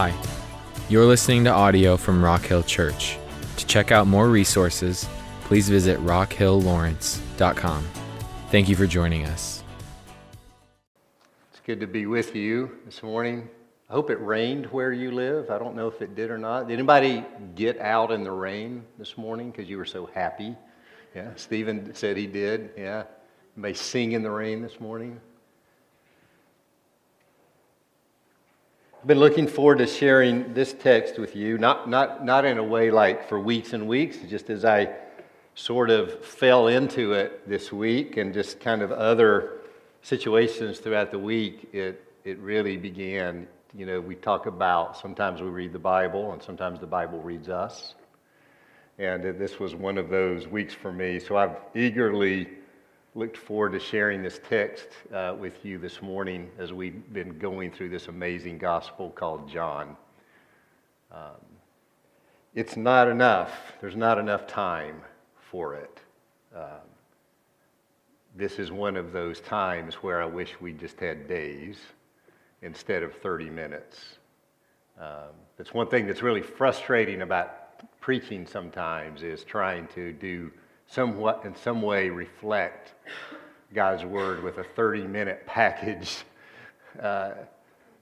Hi, you're listening to audio from Rock Hill Church. To check out more resources, please visit rockhilllawrence.com. Thank you for joining us. It's good to be with you this morning. I hope it rained where you live. I don't know if it did or not. Did anybody get out in the rain this morning because you were so happy? Yeah, Stephen said he did. Yeah. Anybody sing in the rain this morning? I've been looking forward to sharing this text with you, not, not, not in a way like for weeks and weeks, just as I sort of fell into it this week and just kind of other situations throughout the week, it, it really began. You know, we talk about sometimes we read the Bible and sometimes the Bible reads us. And this was one of those weeks for me. So I've eagerly looked forward to sharing this text uh, with you this morning as we've been going through this amazing gospel called John. Um, it's not enough, there's not enough time for it. Um, this is one of those times where I wish we just had days instead of 30 minutes. Um, that's one thing that's really frustrating about preaching sometimes is trying to do somewhat in some way reflect God's word with a 30 minute package. Uh,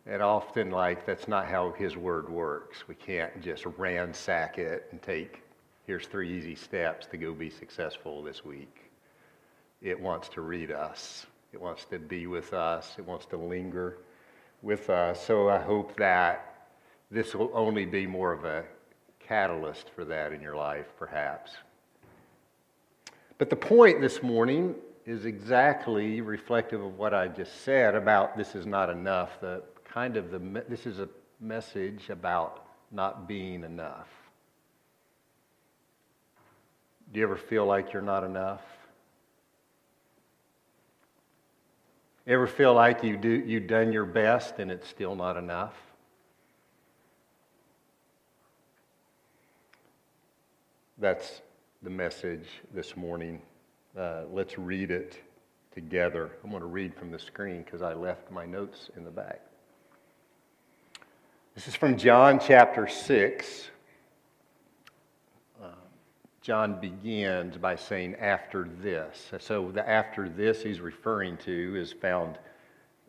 and often, like, that's not how His word works. We can't just ransack it and take, here's three easy steps to go be successful this week. It wants to read us, it wants to be with us, it wants to linger with us. So I hope that this will only be more of a catalyst for that in your life, perhaps. But the point this morning is exactly reflective of what I just said about this is not enough. The kind of the this is a message about not being enough. Do you ever feel like you're not enough? Ever feel like you do you've done your best and it's still not enough? That's the message this morning. Uh, let's read it together. I'm going to read from the screen because I left my notes in the back. This is from John chapter 6. Uh, John begins by saying, after this. So, the after this he's referring to is found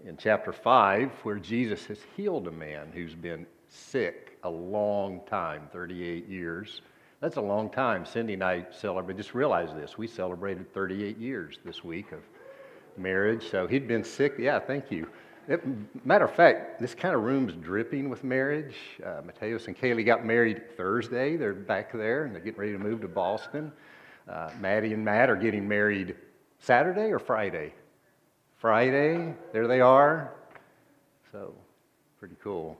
in chapter 5, where Jesus has healed a man who's been sick a long time 38 years. That's a long time. Cindy and I celebrate. Just realize this. We celebrated 38 years this week of marriage. So he'd been sick. Yeah, thank you. It, matter of fact, this kind of room's dripping with marriage. Uh, Mateus and Kaylee got married Thursday. They're back there and they're getting ready to move to Boston. Uh, Maddie and Matt are getting married Saturday or Friday? Friday. There they are. So, pretty cool.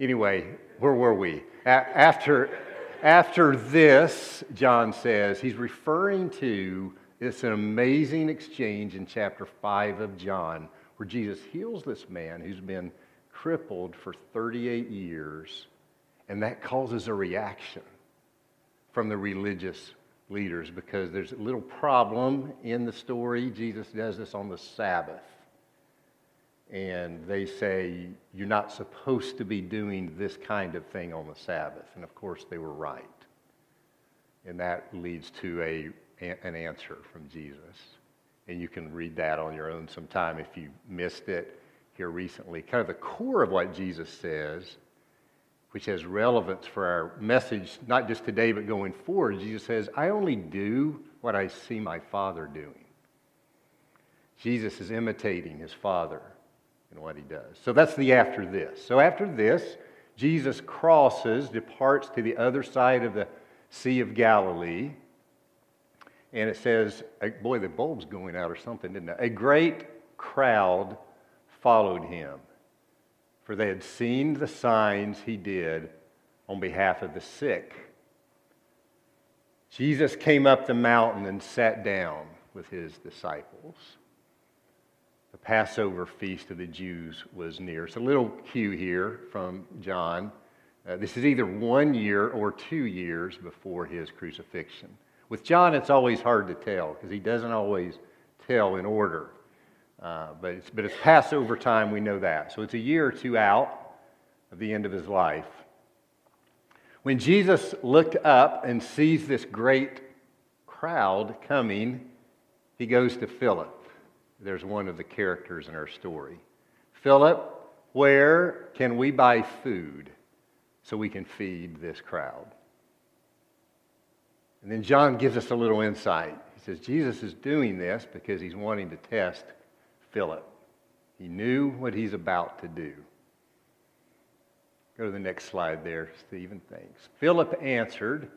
Anyway, where were we? A- after after this, John says, he's referring to it's an amazing exchange in chapter 5 of John where Jesus heals this man who's been crippled for 38 years, and that causes a reaction from the religious leaders because there's a little problem in the story. Jesus does this on the Sabbath. And they say, You're not supposed to be doing this kind of thing on the Sabbath. And of course, they were right. And that leads to a, an answer from Jesus. And you can read that on your own sometime if you missed it here recently. Kind of the core of what Jesus says, which has relevance for our message, not just today, but going forward. Jesus says, I only do what I see my Father doing. Jesus is imitating his Father in what he does. So that's the after this. So after this, Jesus crosses, departs to the other side of the Sea of Galilee. And it says, boy, the bulb's going out or something, didn't it? A great crowd followed him, for they had seen the signs he did on behalf of the sick. Jesus came up the mountain and sat down with his disciples the Passover feast of the Jews was near. It's a little cue here from John. Uh, this is either one year or two years before his crucifixion. With John, it's always hard to tell because he doesn't always tell in order. Uh, but, it's, but it's Passover time, we know that. So it's a year or two out of the end of his life. When Jesus looked up and sees this great crowd coming, he goes to Philip. There's one of the characters in our story. Philip, where can we buy food so we can feed this crowd? And then John gives us a little insight. He says Jesus is doing this because he's wanting to test Philip. He knew what he's about to do. Go to the next slide there, Stephen. Thanks. Philip answered,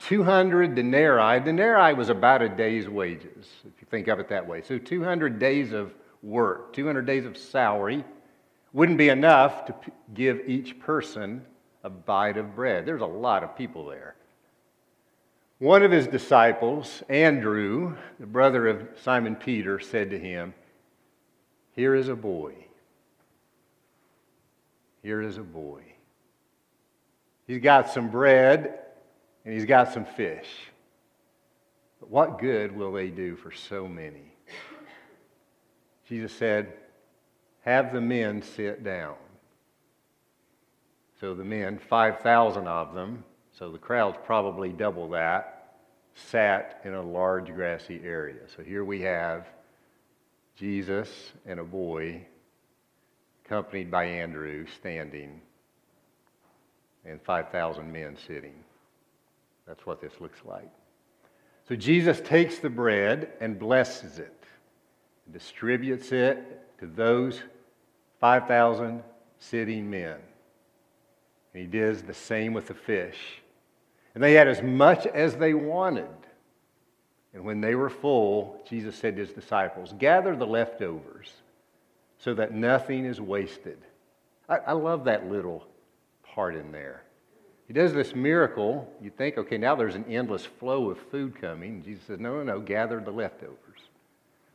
200 denarii. Denarii was about a day's wages, if you think of it that way. So 200 days of work, 200 days of salary wouldn't be enough to give each person a bite of bread. There's a lot of people there. One of his disciples, Andrew, the brother of Simon Peter, said to him, Here is a boy. Here is a boy. He's got some bread and he's got some fish. But what good will they do for so many? Jesus said, Have the men sit down. So the men, 5,000 of them, so the crowd's probably double that, sat in a large grassy area. So here we have Jesus and a boy, accompanied by Andrew, standing and 5,000 men sitting. That's what this looks like. So Jesus takes the bread and blesses it, and distributes it to those 5,000 sitting men. And he does the same with the fish. And they had as much as they wanted. And when they were full, Jesus said to his disciples, Gather the leftovers so that nothing is wasted. I, I love that little part in there. Does this miracle. You think, okay, now there's an endless flow of food coming. Jesus says, no, no, no, gather the leftovers.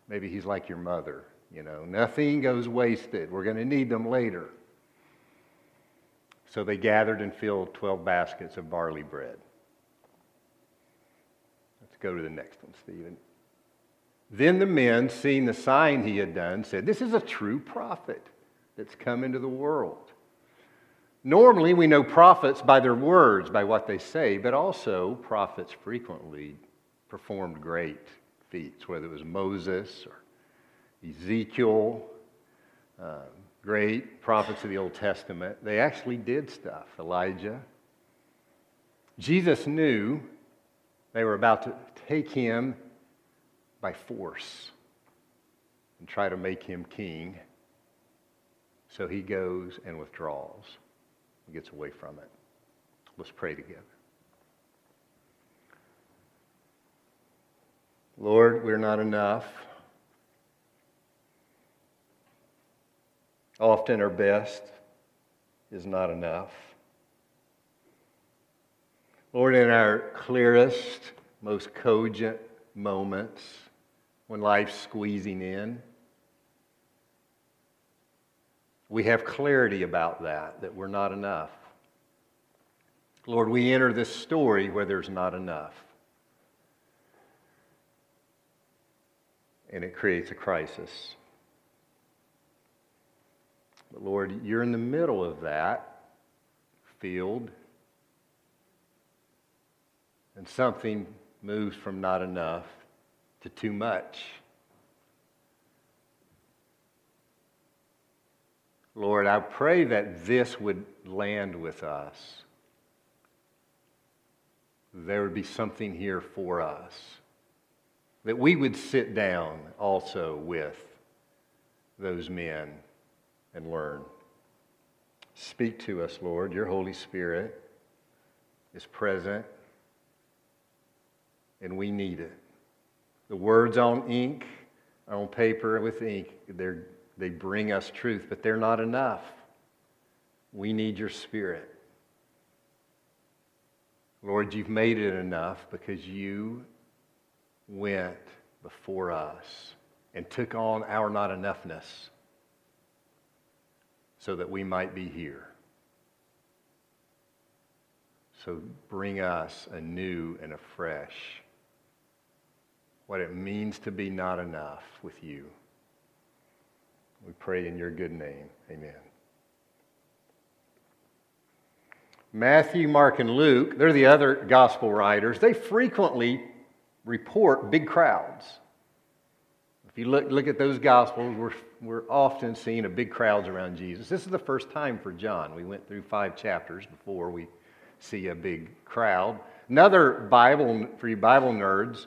Maybe he's like your mother. You know, nothing goes wasted. We're going to need them later. So they gathered and filled 12 baskets of barley bread. Let's go to the next one, Stephen. Then the men, seeing the sign he had done, said, This is a true prophet that's come into the world. Normally, we know prophets by their words, by what they say, but also prophets frequently performed great feats, whether it was Moses or Ezekiel, uh, great prophets of the Old Testament. They actually did stuff, Elijah. Jesus knew they were about to take him by force and try to make him king. So he goes and withdraws gets away from it. Let's pray together. Lord, we're not enough. Often our best is not enough. Lord, in our clearest, most cogent moments, when life's squeezing in, we have clarity about that, that we're not enough. Lord, we enter this story where there's not enough. And it creates a crisis. But Lord, you're in the middle of that field, and something moves from not enough to too much. Lord, I pray that this would land with us. There would be something here for us. That we would sit down also with those men and learn. Speak to us, Lord. Your Holy Spirit is present, and we need it. The words on ink, on paper with ink, they're they bring us truth, but they're not enough. We need your spirit. Lord, you've made it enough because you went before us and took on our not enoughness so that we might be here. So bring us anew and afresh what it means to be not enough with you. We pray in your good name. Amen. Matthew, Mark, and Luke, they're the other gospel writers, they frequently report big crowds. If you look, look at those gospels, we're, we're often seeing a big crowds around Jesus. This is the first time for John. We went through five chapters before we see a big crowd. Another Bible, for you Bible nerds,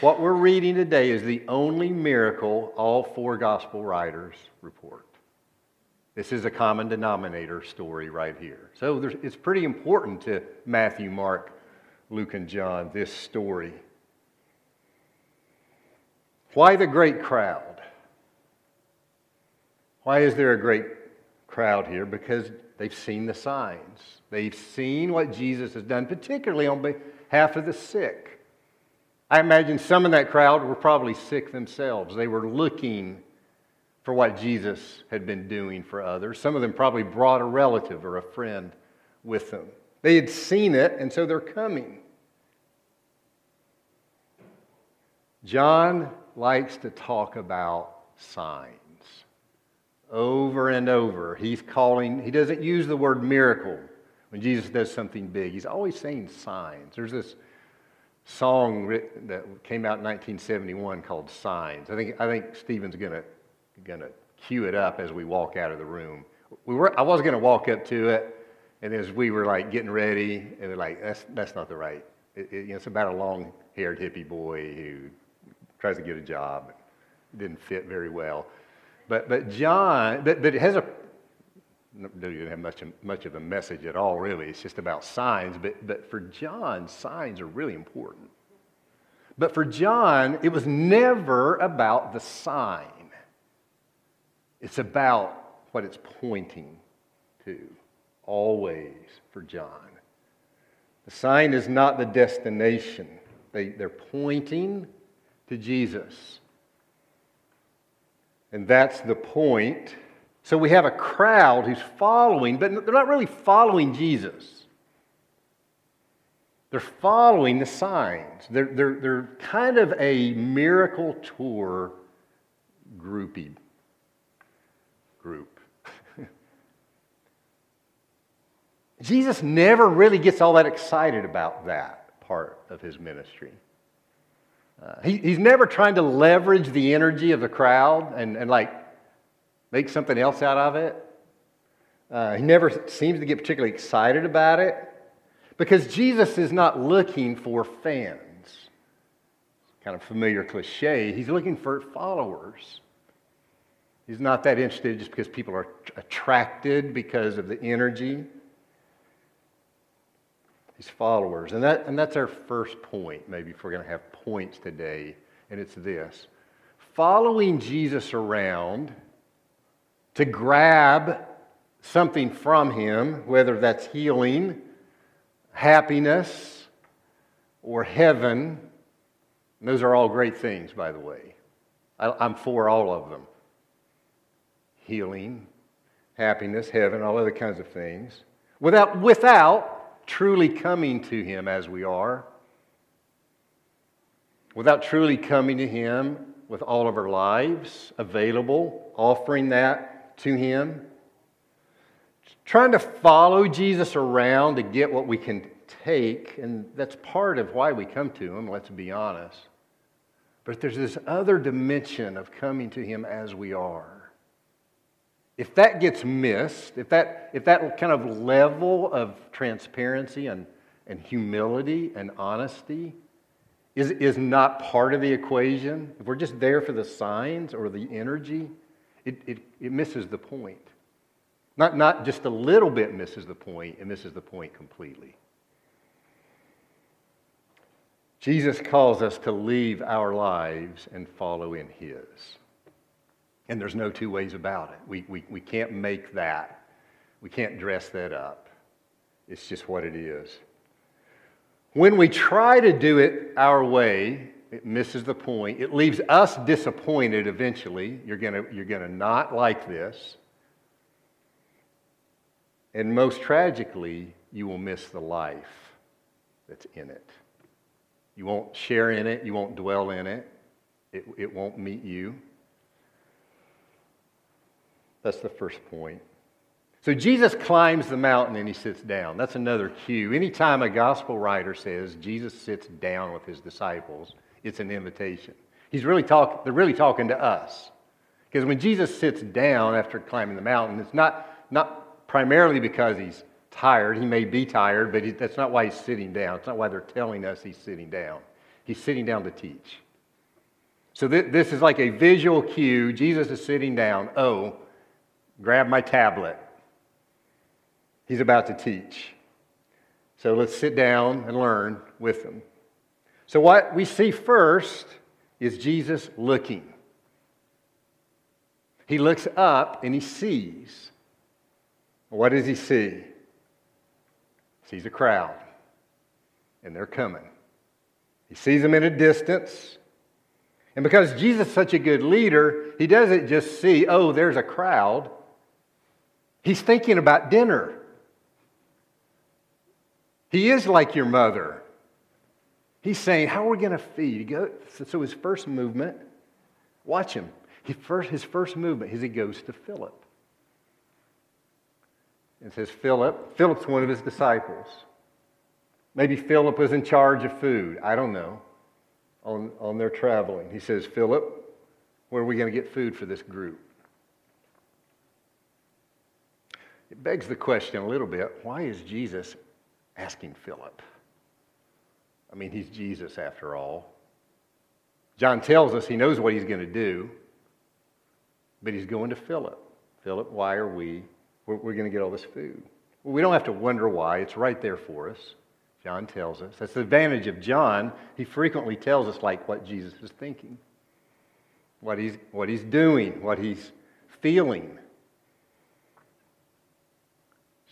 what we're reading today is the only miracle all four gospel writers report. This is a common denominator story right here. So it's pretty important to Matthew, Mark, Luke, and John, this story. Why the great crowd? Why is there a great crowd here? Because they've seen the signs. They've seen what Jesus has done, particularly on behalf of the sick. I imagine some in that crowd were probably sick themselves. They were looking for what Jesus had been doing for others. Some of them probably brought a relative or a friend with them. They had seen it, and so they're coming. John likes to talk about signs over and over. He's calling, he doesn't use the word miracle when Jesus does something big. He's always saying signs. There's this song that came out in 1971 called Signs. I think, I think Stephen's to gonna cue it up as we walk out of the room. We were, I was to walk up to it, and as we were like getting ready, and we're like, that's, that's not the right. It, it, you know, it's about a long haired hippie boy who tries to get a job. Didn't fit very well. But, but John, but, but it has a, doesn't have much, much of a message at all, really. It's just about signs. But, but for John, signs are really important. But for John, it was never about the sign, it's about what it's pointing to, always for John. The sign is not the destination, they, they're pointing to Jesus. And that's the point. So we have a crowd who's following, but they're not really following Jesus. They're following the signs. They're, they're, they're kind of a miracle tour groupie group. Jesus never really gets all that excited about that part of his ministry. Uh, he, he's never trying to leverage the energy of the crowd and, and like make something else out of it. Uh, he never seems to get particularly excited about it because Jesus is not looking for fans. Kind of familiar cliche. He's looking for followers. He's not that interested just because people are attracted because of the energy his followers. And, that, and that's our first point, maybe, if we're going to have points today, and it's this following Jesus around to grab something from him, whether that's healing, happiness, or heaven. And those are all great things, by the way. I, am for all of them healing, happiness, heaven, all other kinds of things. Without, without truly coming to Him as we are, without truly coming to Him with all of our lives available, offering that to Him, trying to follow Jesus around to get what we can take, and that's part of why we come to Him, let's be honest. But there's this other dimension of coming to Him as we are. If that gets missed, if that, if that kind of level of transparency and, and humility and honesty is, is not part of the equation, if we're just there for the signs or the energy, it, it, it misses the point. Not, not just a little bit misses the point, it misses the point completely. Jesus calls us to leave our lives and follow in His. And there's no two ways about it. We, we, we can't make that, we can't dress that up. It's just what it is. When we try to do it our way, it misses the point. It leaves us disappointed eventually. You're going you're going to not like this. And most tragically, you will miss the life that's in it. You won't share in it, you won't dwell in it, it, it won't meet you. That's the first point. So Jesus climbs the mountain and he sits down. That's another cue. Anytime a gospel writer says Jesus sits down with his disciples, it's an invitation. He's really talk, they're really talking to us. Because when Jesus sits down after climbing the mountain, it's not, not primarily because he's tired. He may be tired, but he, that's not why he's sitting down. It's not why they're telling us he's sitting down. He's sitting down to teach. So th- this is like a visual cue. Jesus is sitting down. Oh, grab my tablet. He's about to teach. So let's sit down and learn with him. So, what we see first is Jesus looking. He looks up and he sees. What does he see? Sees a crowd, and they're coming. He sees them in a distance. And because Jesus is such a good leader, he doesn't just see, oh, there's a crowd. He's thinking about dinner. He is like your mother. He's saying, How are we going to feed? So his first movement, watch him. His first, his first movement is he goes to Philip. And says, Philip, Philip's one of his disciples. Maybe Philip was in charge of food. I don't know. On, on their traveling. He says, Philip, where are we going to get food for this group? It begs the question a little bit why is Jesus asking Philip? I mean, he's Jesus after all. John tells us he knows what he's going to do, but he's going to Philip. Philip, why are we, we're, going to get all this food? Well, we don't have to wonder why, it's right there for us. John tells us. That's the advantage of John. He frequently tells us, like, what Jesus is thinking, what he's, what he's doing, what he's feeling.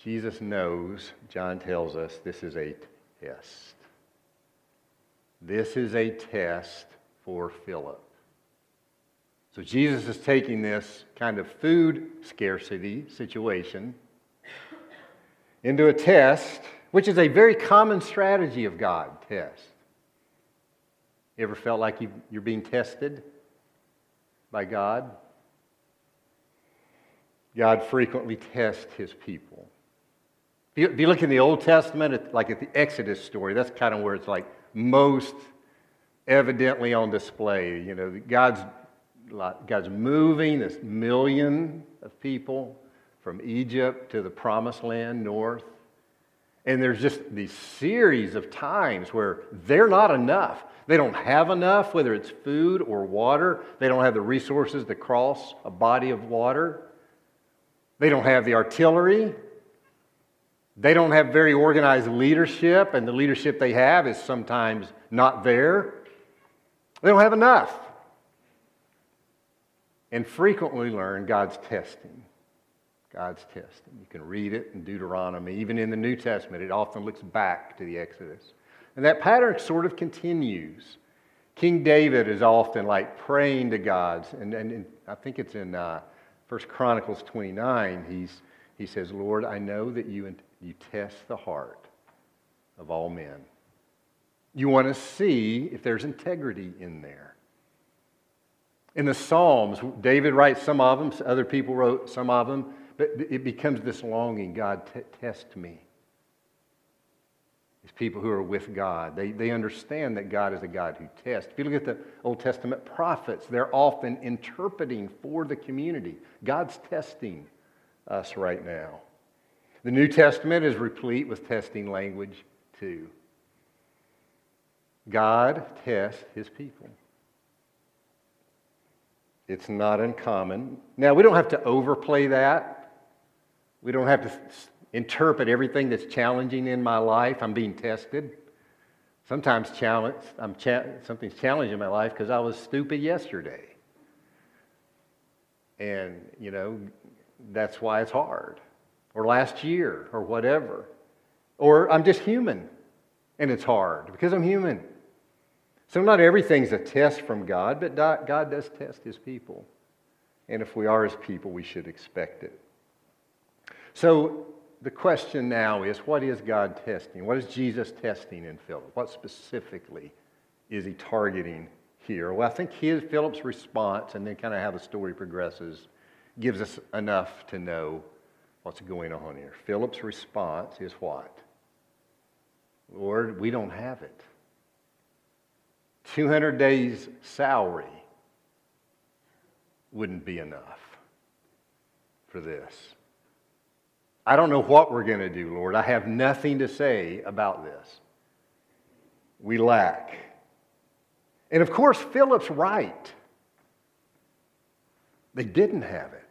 Jesus knows, John tells us, this is a test. This is a test for Philip. So Jesus is taking this kind of food scarcity situation into a test, which is a very common strategy of God test. You ever felt like you're being tested by God? God frequently tests his people. If you look in the Old Testament, like at the Exodus story, that's kind of where it's like most evidently on display. You know, God's, God's moving this million of people from Egypt to the promised land north. And there's just these series of times where they're not enough. They don't have enough, whether it's food or water. They don't have the resources to cross a body of water. They don't have the artillery. They don't have very organized leadership, and the leadership they have is sometimes not there. They don't have enough. And frequently learn God's testing. God's testing. You can read it in Deuteronomy. Even in the New Testament, it often looks back to the Exodus. And that pattern sort of continues. King David is often like praying to God. And, and, I think it's in uh, 1 Chronicles 29. He's, he says, Lord, I know that you, you test the heart of all men. You want to see if there's integrity in there. In the Psalms, David writes some of them, other people wrote some of them, but it becomes this longing God, t- test me. These people who are with God, they, they understand that God is a God who tests. If you look at the Old Testament prophets, they're often interpreting for the community. God's testing us right now. The New Testament is replete with testing language too. God tests his people. It's not uncommon. Now, we don't have to overplay that. We don't have to interpret everything that's challenging in my life. I'm being tested. Sometimes challenge, I'm cha- something's challenging in my life because I was stupid yesterday. And, you know, that's why it's hard. Or last year, or whatever. Or I'm just human and it's hard because I'm human. So, not everything's a test from God, but God does test his people. And if we are his people, we should expect it. So, the question now is what is God testing? What is Jesus testing in Philip? What specifically is he targeting here? Well, I think his, Philip's response, and then kind of how the story progresses, gives us enough to know what's going on here. Philip's response is what? Lord, we don't have it. 200 days' salary wouldn't be enough for this. I don't know what we're going to do, Lord. I have nothing to say about this. We lack. And of course, Philip's right. They didn't have it.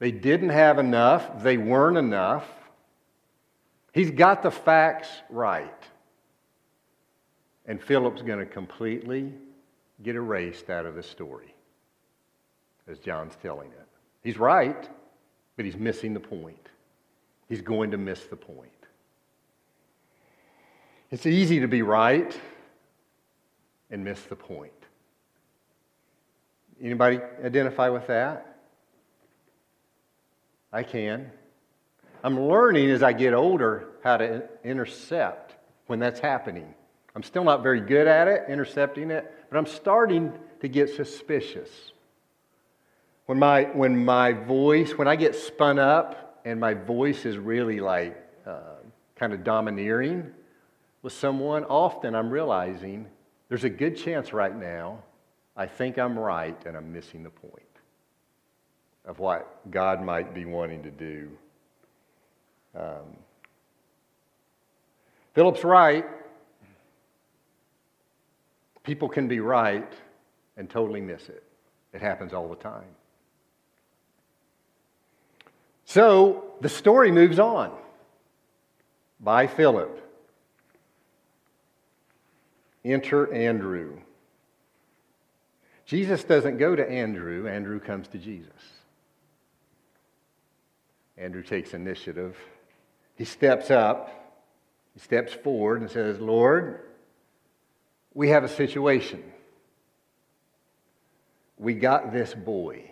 They didn't have enough. They weren't enough. He's got the facts right. And Philip's going to completely get erased out of the story, as John's telling it. He's right, but he's missing the point. He's going to miss the point. It's easy to be right and miss the point. Anybody identify with that? I can. I'm learning as I get older how to intercept when that's happening. I'm still not very good at it, intercepting it, but I'm starting to get suspicious. When my, when my voice, when I get spun up and my voice is really like uh, kind of domineering with someone, often I'm realizing there's a good chance right now I think I'm right and I'm missing the point of what God might be wanting to do. Um, Philip's right. People can be right and totally miss it. It happens all the time. So the story moves on by Philip. Enter Andrew. Jesus doesn't go to Andrew, Andrew comes to Jesus. Andrew takes initiative. He steps up, he steps forward and says, Lord, we have a situation. We got this boy.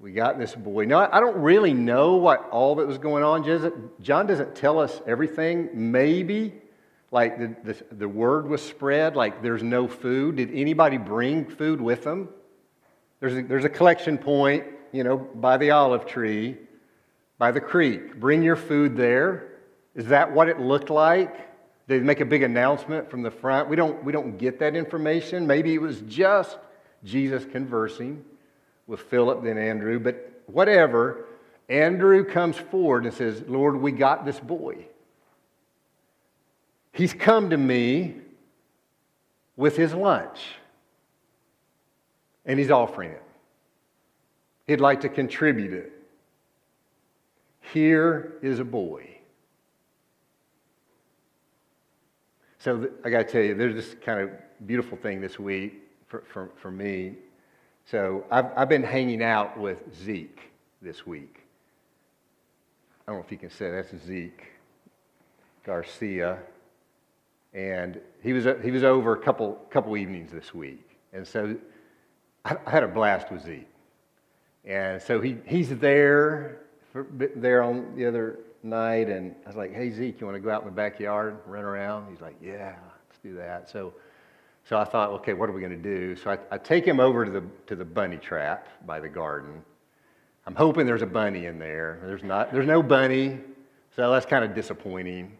We got this boy. Now, I don't really know what all that was going on. John doesn't tell us everything. Maybe like the, the, the word was spread, like there's no food. Did anybody bring food with them? There's a, there's a collection point, you know, by the olive tree, by the creek. Bring your food there. Is that what it looked like? They make a big announcement from the front? We don't, we don't get that information. Maybe it was just Jesus conversing with Philip and Andrew, but whatever. Andrew comes forward and says, Lord, we got this boy. He's come to me with his lunch, and he's offering it. He'd like to contribute it. Here is a boy. So I got to tell you, there's this kind of beautiful thing this week for, for, for me. So I've, I've been hanging out with Zeke this week. I don't know if you can say that's Zeke Garcia and he was, he was over a couple, couple evenings this week. And so I, I had a blast with Zeke. And so he, he's there, for, there on the other night, and I was like, hey, Zeke, you want to go out in the backyard, run around? He's like, yeah, let's do that. So, so I thought, okay, what are we going to do? So I, I take him over to the, to the bunny trap by the garden. I'm hoping there's a bunny in there. There's, not, there's no bunny, so that's kind of disappointing.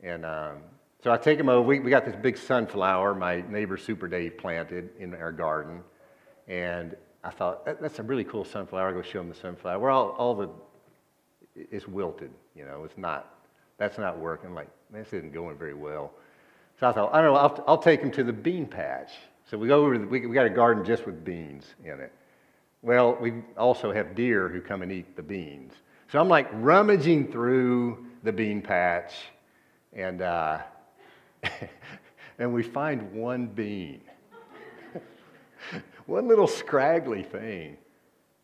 And um, so I take him over. We, we got this big sunflower my neighbor Super Dave planted in our garden. And I thought, that's a really cool sunflower. I'll go show him the sunflower. We're all, all the, it's wilted, you know, it's not, that's not working. Like, this isn't going very well. So I thought, I don't know, I'll, I'll take him to the bean patch. So we go over to the, we, we got a garden just with beans in it. Well, we also have deer who come and eat the beans. So I'm like rummaging through the bean patch, and uh, and we find one bean, one little scraggly thing.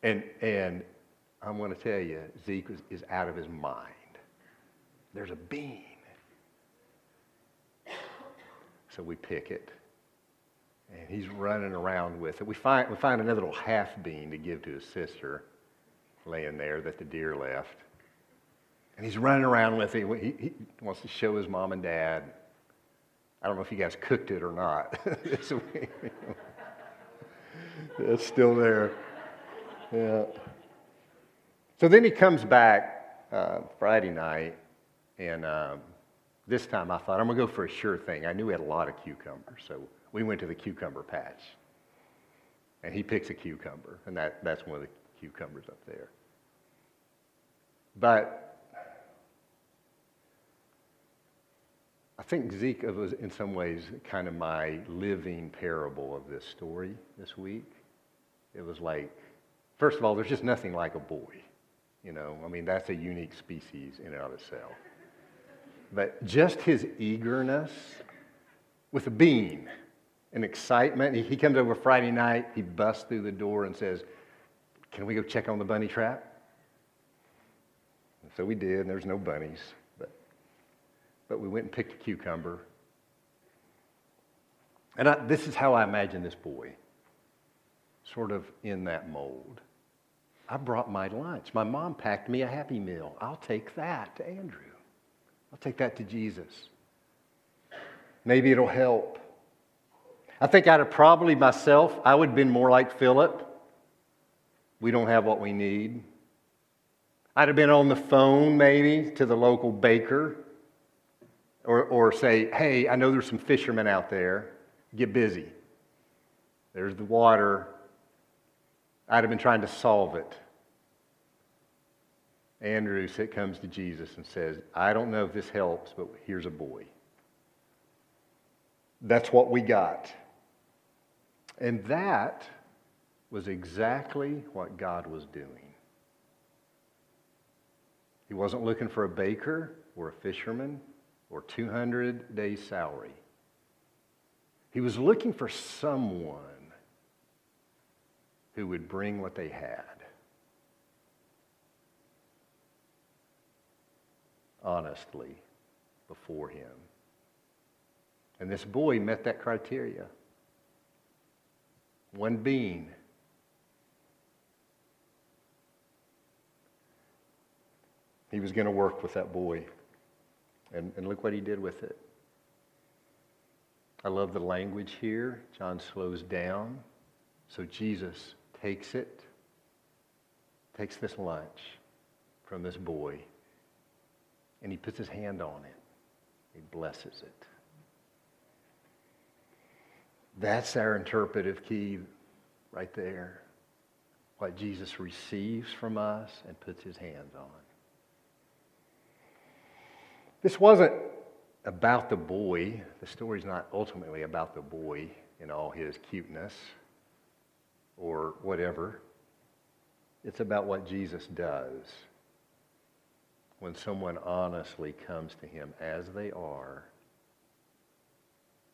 And, and I'm going to tell you, Zeke is, is out of his mind. There's a bean. So we pick it, and he's running around with it. We find, we find another little half bean to give to his sister laying there that the deer left. And he's running around with it. He, he wants to show his mom and dad. I don't know if you guys cooked it or not it's still there. Yeah. So then he comes back uh, Friday night, and um, this time I thought, I'm going to go for a sure thing. I knew we had a lot of cucumbers, so we went to the cucumber patch. And he picks a cucumber, and that, that's one of the cucumbers up there. But I think Zeke was, in some ways, kind of my living parable of this story this week. It was like, first of all, there's just nothing like a boy. You know, I mean, that's a unique species in and of itself. But just his eagerness with a bean and excitement. He comes over Friday night, he busts through the door and says, Can we go check on the bunny trap? And so we did, and there's no bunnies. But, but we went and picked a cucumber. And I, this is how I imagine this boy, sort of in that mold. I brought my lunch. My mom packed me a Happy Meal. I'll take that to Andrew. I'll take that to Jesus. Maybe it'll help. I think I'd have probably myself, I would have been more like Philip. We don't have what we need. I'd have been on the phone maybe to the local baker or, or say, hey, I know there's some fishermen out there. Get busy. There's the water. I'd have been trying to solve it. Andrew comes to Jesus and says, I don't know if this helps, but here's a boy. That's what we got. And that was exactly what God was doing. He wasn't looking for a baker or a fisherman or 200 days' salary. He was looking for someone who would bring what they had. Honestly, before him. And this boy met that criteria. One being. He was going to work with that boy. And, and look what he did with it. I love the language here. John slows down. So Jesus takes it, takes this lunch from this boy, and he puts his hand on it. He blesses it. That's our interpretive key right there. What Jesus receives from us and puts his hands on. This wasn't about the boy. The story's not ultimately about the boy in all his cuteness or whatever. It's about what Jesus does when someone honestly comes to him as they are,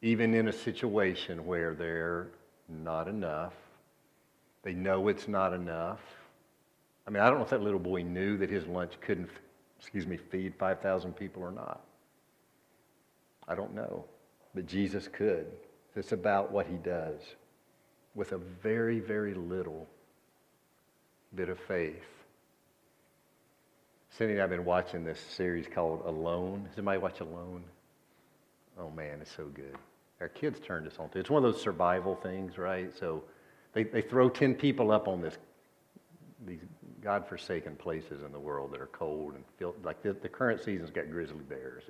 even in a situation where they're not enough. They know it's not enough. I mean, I don't know if that little boy knew that his lunch couldn't, excuse me, feed 5,000 people or not. I don't know. But Jesus could. It's about what he does with a very, very little bit of faith. Cindy and I have been watching this series called Alone. Does anybody watch Alone? Oh man, it's so good. Our kids turned us on to it. It's one of those survival things, right? So they, they throw 10 people up on this, these God-forsaken places in the world that are cold and feel like the, the current season's got grizzly bears.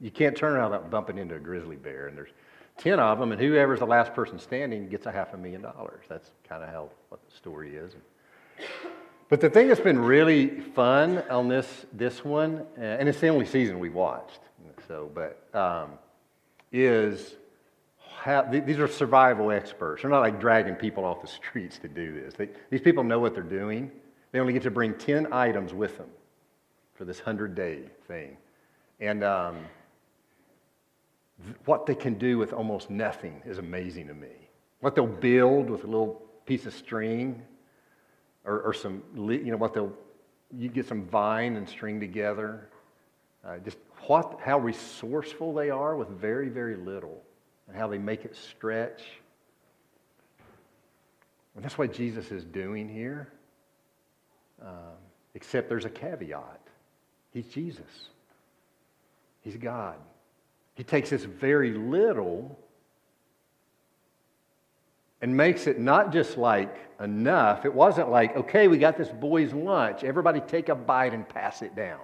You can't turn around without bumping into a grizzly bear, and there's 10 of them, and whoever's the last person standing gets a half a million dollars. That's kind of how what the story is. But the thing that's been really fun on this, this one, and it's the only season we've watched, so, but um, is how, these are survival experts. They're not like dragging people off the streets to do this. They, these people know what they're doing. They only get to bring 10 items with them for this 100 day thing. And um, what they can do with almost nothing is amazing to me. What they'll build with a little piece of string or, or some, you know, what they'll, you get some vine and string together. Uh, just what, how resourceful they are with very, very little and how they make it stretch. And that's what Jesus is doing here. Um, except there's a caveat. He's Jesus. He's God. He takes this very little and makes it not just like enough. It wasn't like, okay, we got this boy's lunch. Everybody take a bite and pass it down.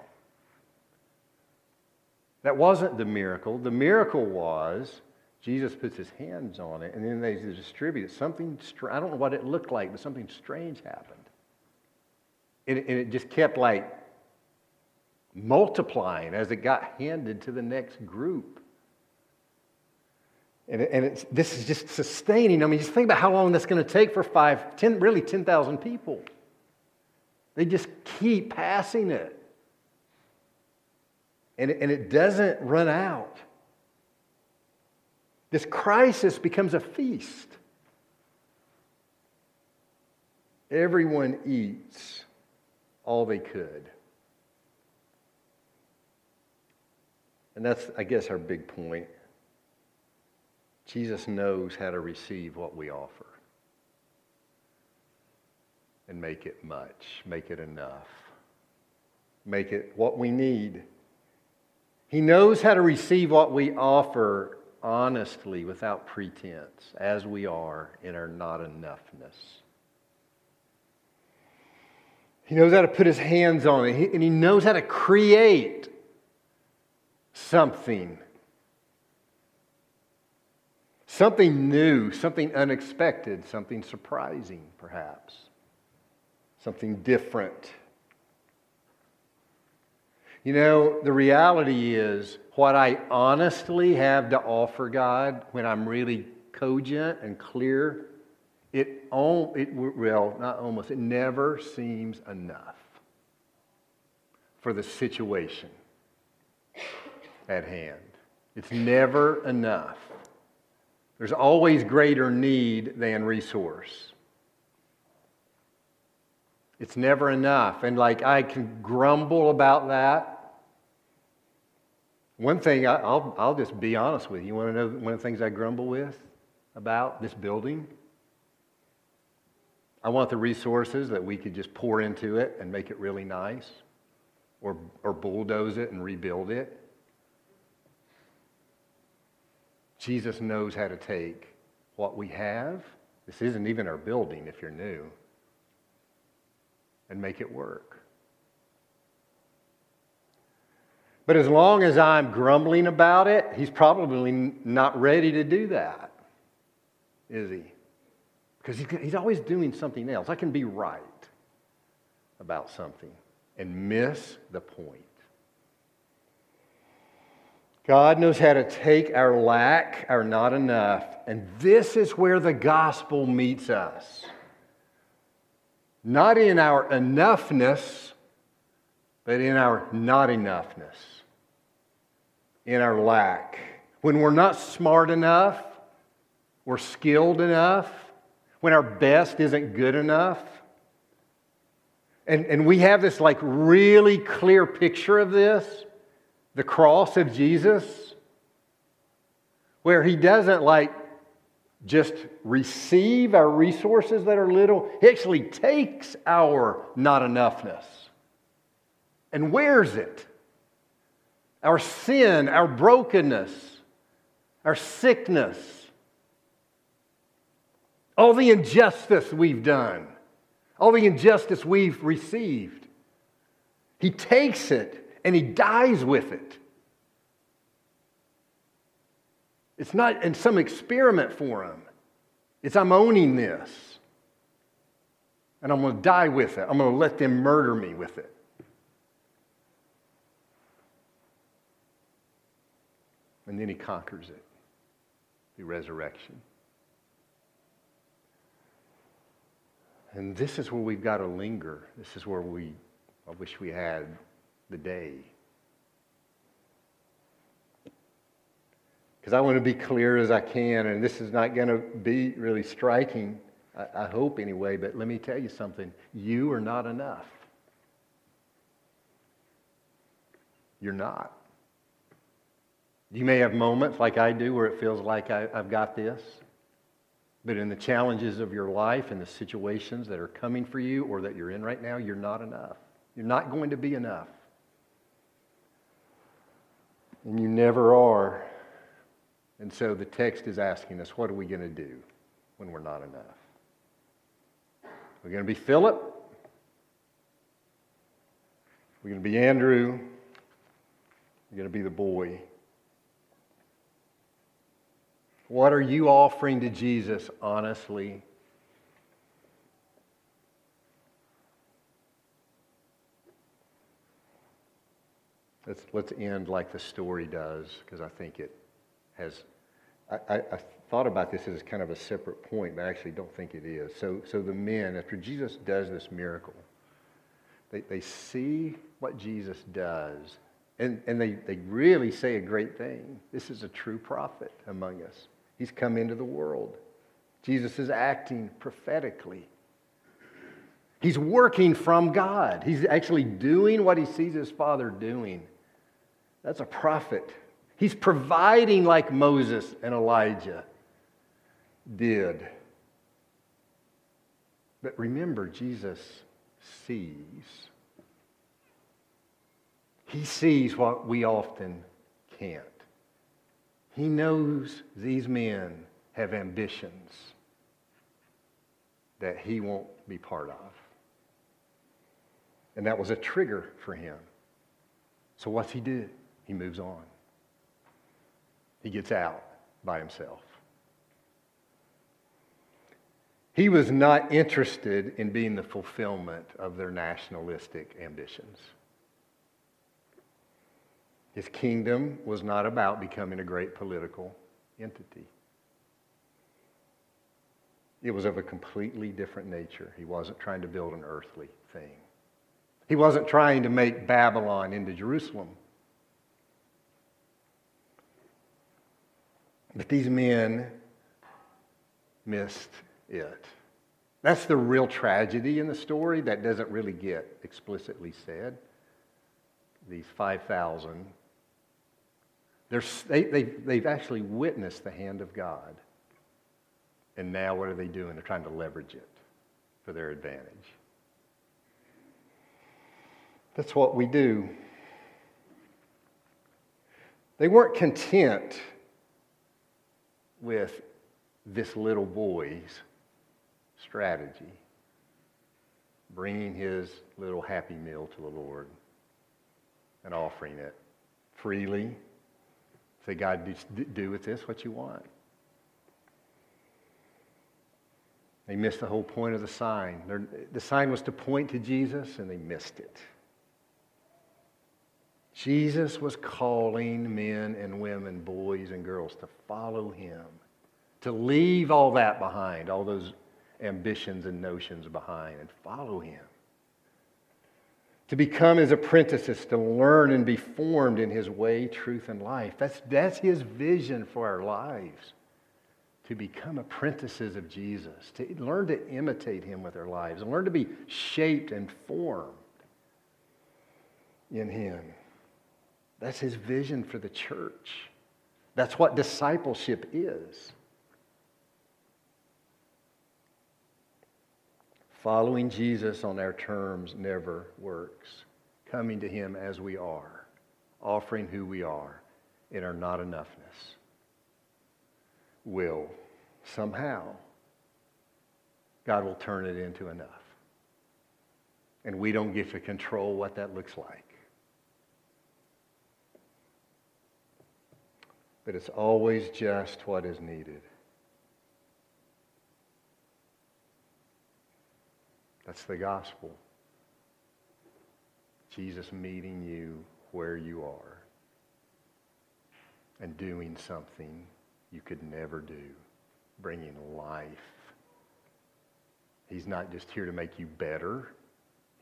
That wasn't the miracle. The miracle was Jesus puts his hands on it and then they distribute it. Something, I don't know what it looked like, but something strange happened. And it, just kept like multiplying as it got handed to the next group. And, this is just sustaining. I mean, just think about how long that's going to take for five, ten, really 10,000 people. They just keep passing it. And it, and it doesn't run out. This crisis becomes a feast. Everyone eats all they could. And that's, I guess, our big point. Jesus knows how to receive what we offer and make it much, make it enough, make it what we need. He knows how to receive what we offer honestly without pretense, as we are in our not enoughness. He knows how to put his hands on it, and he knows how to create something. Something new, something unexpected, something surprising, perhaps. Something different. You know, the reality is what I honestly have to offer God when I'm really cogent and clear, it, all, it well, not almost, it never seems enough for the situation at hand. It's never enough. There's always greater need than resource. It's never enough. And like I can grumble about that. One thing, I'll, I'll just be honest with you. You want to know one of the things I grumble with about this building? I want the resources that we could just pour into it and make it really nice or, or bulldoze it and rebuild it. Jesus knows how to take what we have. This isn't even our building if you're new, and make it work. But as long as I'm grumbling about it, he's probably not ready to do that, is he? Because he's always doing something else. I can be right about something and miss the point. God knows how to take our lack, our not enough, and this is where the gospel meets us. Not in our enoughness, but in our not enoughness, in our lack. When we're not smart enough, we're skilled enough, when our best isn't good enough. And, and we have this like really clear picture of this the cross of Jesus, where he doesn't like just receive our resources that are little, he actually takes our not enoughness and wears it. Our sin, our brokenness, our sickness, all the injustice we've done, all the injustice we've received. He takes it and he dies with it. It's not in some experiment for him. It's I'm owning this. And I'm going to die with it. I'm going to let them murder me with it. And then he conquers it the resurrection. And this is where we've got to linger. This is where we, I wish we had the day. Because I want to be clear as I can, and this is not going to be really striking, I, I hope anyway, but let me tell you something. You are not enough. You're not. You may have moments like I do where it feels like I, have got this. But in the challenges of your life and the situations that are coming for you or that you're in right now, you're not enough. You're not going to be enough. And you never are. And so the text is asking us, what are we going to do when we're not enough. We're going to be Philip. We're going to be Andrew. We're going to be the boy. What are you offering to Jesus honestly? Let's, let's end like the story does, because I think it has. I, I, I, thought about this as kind of a separate point, but I actually don't think it is. So, so the men, after Jesus does this miracle, they, they see what Jesus does, and, and they, they really say a great thing. This is a true prophet among us. He's come into the world. Jesus is acting prophetically. He's working from God. He's actually doing what he sees his Father doing. That's a prophet. He's providing like Moses and Elijah did. But remember, Jesus sees. He sees what we often can't. He knows these men have ambitions that he won't be part of. And that was a trigger for him. So what's he do? He moves on. He gets out by himself. He was not interested in being the fulfillment of their nationalistic ambitions. His kingdom was not about becoming a great political entity. It was of a completely different nature. He wasn't trying to build an earthly thing. He wasn't trying to make Babylon into Jerusalem. But these men missed it. That's the real tragedy in the story that doesn't really get explicitly said. These 5,000, they, they, they've actually witnessed the hand of God. And now what are they doing? They're trying to leverage it for their advantage. That's what we do. They weren't content with this little boy's strategy, bringing his little happy meal to the Lord and offering it freely. Say, God, do with this what you want. They missed the whole point of the sign. the sign was to point to Jesus, and they missed it. Jesus was calling men and women, boys and girls, to follow him, to leave all that behind, all those ambitions and notions behind, and follow him. To become his apprentices, to learn and be formed in his way, truth, and life. That's, that's his vision for our lives. To become apprentices of Jesus, to learn to imitate him with our lives, and learn to be shaped and formed in him. That's his vision for the church. That's what discipleship is. Following Jesus on our terms never works. Coming to him as we are, offering who we are in our not enoughness, will somehow, God will turn it into enough. And we don't get to control what that looks like. But it's always just what is needed. That's the gospel. Jesus meeting you where you are and doing something you could never do, bringing life. He's not just here to make you better,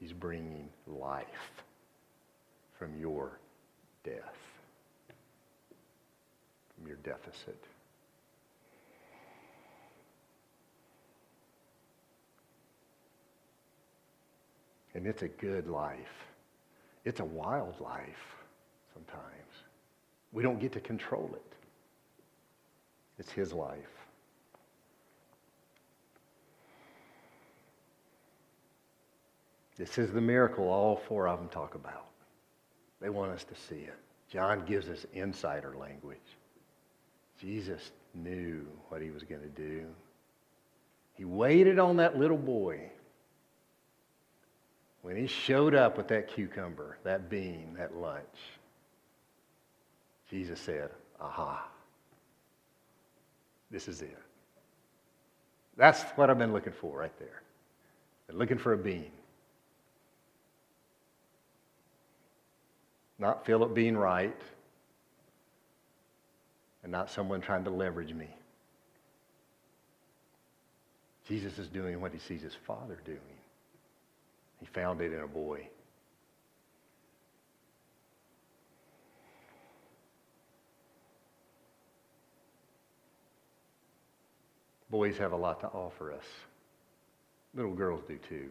He's bringing life from your death from your deficit. And it's a good life. It's a wild life sometimes. We don't get to control it. It's his life. This is the miracle all four of them talk about. They want us to see it. John gives us insider language. Jesus knew what he was going to do. He waited on that little boy. When he showed up with that cucumber, that bean, that lunch, Jesus said, Aha, this is it. That's what I've been looking for right there. Been looking for a bean. Not Philip being right, and not someone trying to leverage me. Jesus is doing what he sees his Father doing. He found it in a boy. Boys have a lot to offer us. Little girls do too.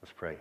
Let's pray.